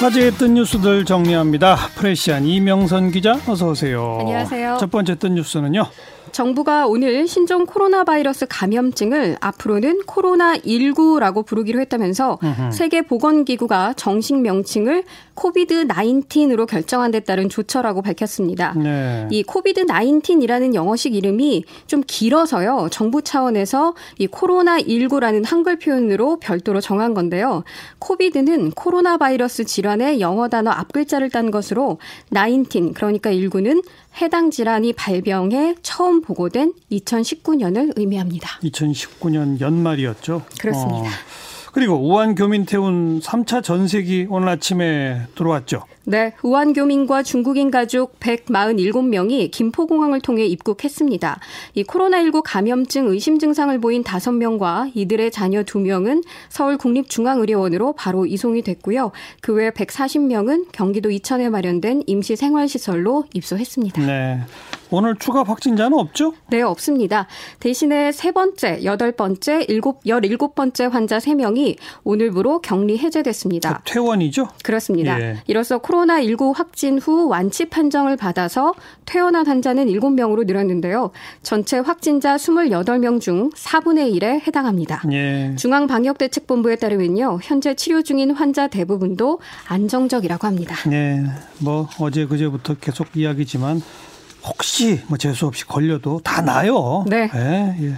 화제의 뜬 뉴스들 정리합니다. 프레시안 이명선 기자 어서 오세요. 안녕하세요. 첫 번째 뜬 뉴스는요. 정부가 오늘 신종 코로나 바이러스 감염증을 앞으로는 코로나19라고 부르기로 했다면서 으흠. 세계보건기구가 정식 명칭을 COVID 19으로 결정한 데 따른 조처라고 밝혔습니다. 네. 이 COVID 19이라는 영어식 이름이 좀 길어서요. 정부 차원에서 이 코로나 19라는 한글 표현으로 별도로 정한 건데요. 코비드는 코로나 바이러스 질환의 영어 단어 앞글자를 딴 것으로 19 그러니까 19는 해당 질환이 발병해 처음 보고된 2019년을 의미합니다. 2019년 연말이었죠. 그렇습니다. 어. 그리고 우한 교민 태운 3차 전세기 오늘 아침에 들어왔죠. 네, 우한 교민과 중국인 가족 147명이 김포공항을 통해 입국했습니다. 이 코로나19 감염증 의심 증상을 보인 5명과 이들의 자녀 2명은 서울 국립중앙의료원으로 바로 이송이 됐고요. 그 외 140명은 경기도 이천에 마련된 임시 생활시설로 입소했습니다. 네. 오늘 추가 확진자는 없죠? 네, 없습니다. 대신에 세 번째, 여덟 번째, 일곱, 열일곱 번째 환자 3명이 오늘부로 격리 해제됐습니다. 퇴원이죠? 그렇습니다. 예. 이로써 코로 나19 확진 후 완치 판정을 받아서 퇴원한 환자는 7명으로 늘었는데요. 전체 확진자 28명 중 4분의 1에 해당합니다. 예. 중앙방역대책본부에 따르면요. 현재 치료 중인 환자 대부분도 안정적이라고 합니다. 네. 뭐 어제 그제부터 계속 이야기지만 혹시 뭐 재수 없이 걸려도 다 나요. 네. 네. 예.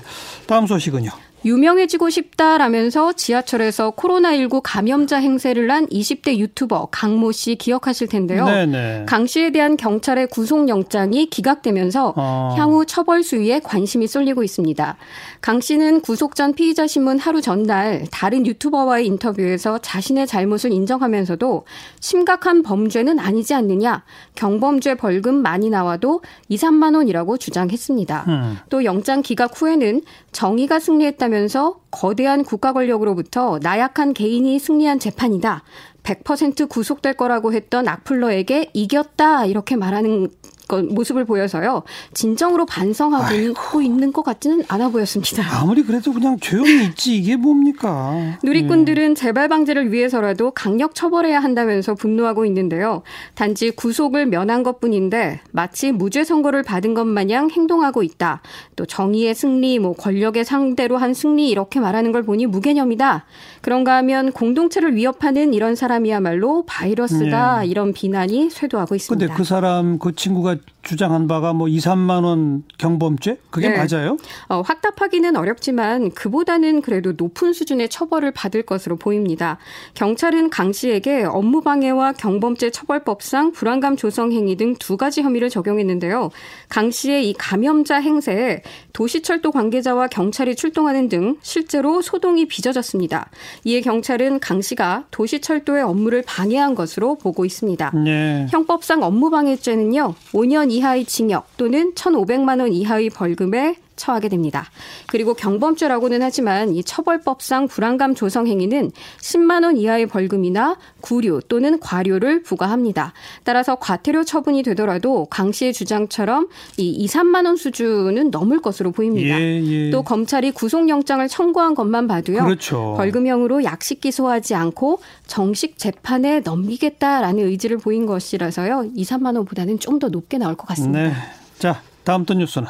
다음 소식은요. 유명해지고 싶다라면서 지하철에서 코로나19 감염자 행세를 한 20대 유튜버 강모 씨 기억하실 텐데요. 네네. 강 씨에 대한 경찰의 구속영장이 기각되면서 어. 향후 처벌 수위에 관심이 쏠리고 있습니다. 강 씨는 구속 전 피의자 신문 하루 전날 다른 유튜버와의 인터뷰에서 자신의 잘못을 인정하면서도 심각한 범죄는 아니지 않느냐, 경범죄 벌금 많이 나와도 2, 3만 원이라고 주장했습니다. 음. 또 영장 기각 후에는 정의가 승리했다 하면서 거대한 국가 권력으로부터 나약한 개인이 승리한 재판이다. 100% 구속될 거라고 했던 악플러에게 이겼다. 이렇게 말하는 모습을 보여서요. 진정으로 반성하고 아이고. 있는 것 같지는 않아 보였습니다. 아무리 그래도 그냥 조용히 있지 이게 뭡니까? 누리꾼들은 재발 방지를 위해서라도 강력 처벌해야 한다면서 분노하고 있는데요. 단지 구속을 면한 것뿐인데 마치 무죄 선고를 받은 것 마냥 행동하고 있다. 또 정의의 승리, 뭐 권력의 상대로 한 승리 이렇게 말하는 걸 보니 무개념이다. 그런가 하면 공동체를 위협하는 이런 사람이야말로 바이러스다. 네. 이런 비난이 쇄도하고 있습니다. 근데 그 사람 그 친구가 주장한 바가 뭐 2, 3만 원 경범죄? 그게 네. 맞아요? 어, 확답하기는 어렵지만 그보다는 그래도 높은 수준의 처벌을 받을 것으로 보입니다. 경찰은 강 씨에게 업무방해와 경범죄 처벌법상 불안감 조성 행위 등 두 가지 혐의를 적용했는데요. 강 씨의 이 감염자 행세에 도시철도 관계자와 경찰이 출동하는 등 실제로 소동이 빚어졌습니다. 이에 경찰은 강 씨가 도시철도의 업무를 방해한 것으로 보고 있습니다. 네. 형법상 업무방해죄는요. 5년 이하의 징역 또는 1,500만 원 이하의 벌금에 처하게 됩니다. 그리고 경범죄라고는 하지만 이 처벌법상 불안감 조성 행위는 10만 원 이하의 벌금이나 구류 또는 과료를 부과합니다. 따라서 과태료 처분이 되더라도 강 씨의 주장처럼 이 2, 3만 원 수준은 넘을 것으로 보입니다. 예, 예. 또 검찰이 구속영장을 청구한 것만 봐도요. 그렇죠. 벌금형으로 약식 기소하지 않고 정식 재판에 넘기겠다라는 의지를 보인 것이라서요. 2, 3만 원보다는 좀 더 높게 나올 것 같습니다. 네. 자, 다음 또 뉴스는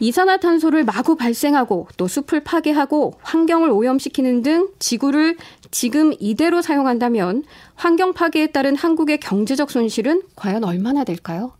이산화탄소를 마구 발생하고 또 숲을 파괴하고 환경을 오염시키는 등 지구를 지금 이대로 사용한다면 환경 파괴에 따른 한국의 경제적 손실은 과연 얼마나 될까요?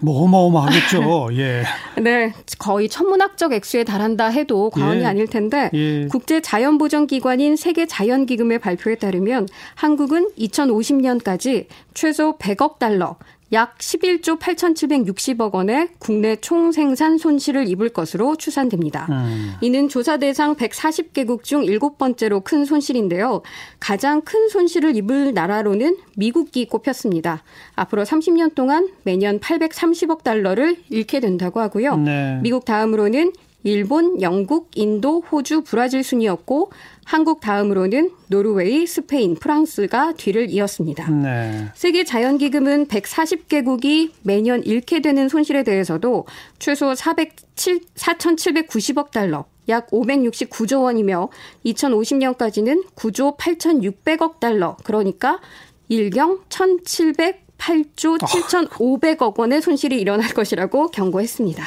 뭐 어마어마하겠죠. 예. 네, 거의 천문학적 액수에 달한다 해도 과언이 예. 아닐 텐데 예. 국제 자연 보전 기관인 세계 자연 기금의 발표에 따르면 한국은 2050년까지 최소 100억 달러, 약 11조 8,760억 원의 국내 총 생산 손실을 입을 것으로 추산됩니다. 음. 이는 조사 대상 140개국 중 일곱 번째로 큰 손실인데요. 가장 큰 손실을 입을 나라로는 미국이 꼽혔습니다. 앞으로 30년 동안 매년 830억 달러를 잃게 된다고 하고요. 네. 미국 다음으로는 일본, 영국, 인도, 호주, 브라질 순이었고 한국 다음으로는 노르웨이, 스페인, 프랑스가 뒤를 이었습니다. 네. 세계 자연기금은 140개국이 매년 잃게 되는 손실에 대해서도 최소 407, 4,790억 달러, 약 569조 원이며 2050년까지는 9조 8,600억 달러, 그러니까 일경 1,708조 7,500억 원의 손실이 일어날 것이라고 경고했습니다.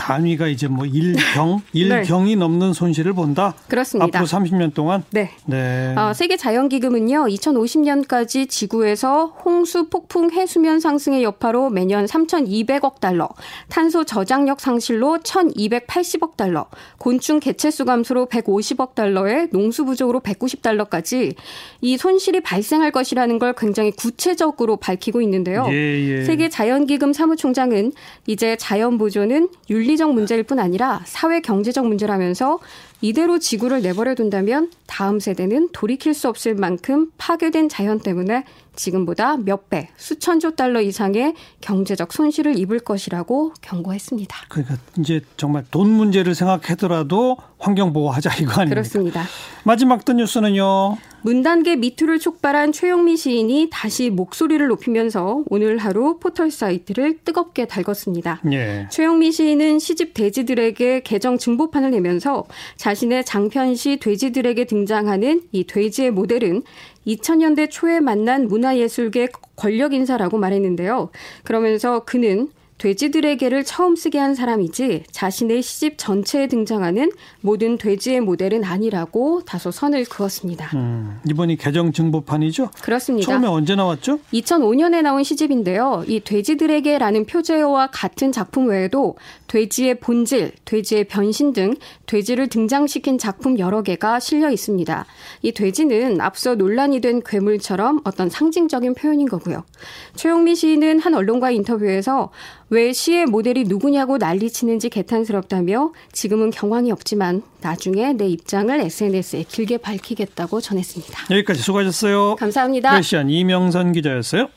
단위가 이제 뭐 일경 일경이 네. 넘는 손실을 본다. 그렇습니다. 앞으로 30년 동안. 네. 네. 어, 세계 자연기금은요, 2050년까지 지구에서 홍수, 폭풍, 해수면 상승의 여파로 매년 3,200억 달러, 탄소 저장력 상실로 1,280억 달러, 곤충 개체수 감소로 150억 달러에 농수 부족으로 190달러까지 이 손실이 발생할 것이라는 걸 굉장히 구체적으로 밝히고 있는데요. 예, 예. 세계 자연기금 사무총장은 이제 자연 보존은 윤리 윤리적 문제일 뿐 아니라 사회 경제적 문제라면서 이대로 지구를 내버려 둔다면 다음 세대는 돌이킬 수 없을 만큼 파괴된 자연 때문에 지금보다 몇 배, 수천조 달러 이상의 경제적 손실을 입을 것이라고 경고했습니다. 그러니까 이제 정말 돈 문제를 생각하더라도 환경 보호하자 이거 아닙니까? 그렇습니다. 마지막 뜬 뉴스는요. 문단계 미투를 촉발한 최영미 시인이 다시 목소리를 높이면서 오늘 하루 포털 사이트를 뜨겁게 달궜습니다. 예. 최영미 시인은 시집 돼지들에게 개정 증보판을 내면서 자신의 장편시 돼지들에게 등장하는 이 돼지의 모델은 2000년대 초에 만난 문화예술계 권력 인사라고 말했는데요. 그러면서 그는 돼지들에게를 처음 쓰게 한 사람이지 자신의 시집 전체에 등장하는 모든 돼지의 모델은 아니라고 다소 선을 그었습니다. 음, 이번이 개정 증보판이죠? 그렇습니다. 처음에 언제 나왔죠? 2005년에 나온 시집인데요. 이 돼지들에게라는 표제어와 같은 작품 외에도 돼지의 본질, 돼지의 변신 등 돼지를 등장시킨 작품 여러 개가 실려 있습니다. 이 돼지는 앞서 논란이 된 괴물처럼 어떤 상징적인 표현인 거고요. 최용미 시인은 한 언론과의 인터뷰에서 왜 시의 모델이 누구냐고 난리치는지 개탄스럽다며 지금은 경황이 없지만 나중에 내 입장을 SNS에 길게 밝히겠다고 전했습니다. 여기까지 수고하셨어요. 감사합니다. 패션 이명선 기자였어요.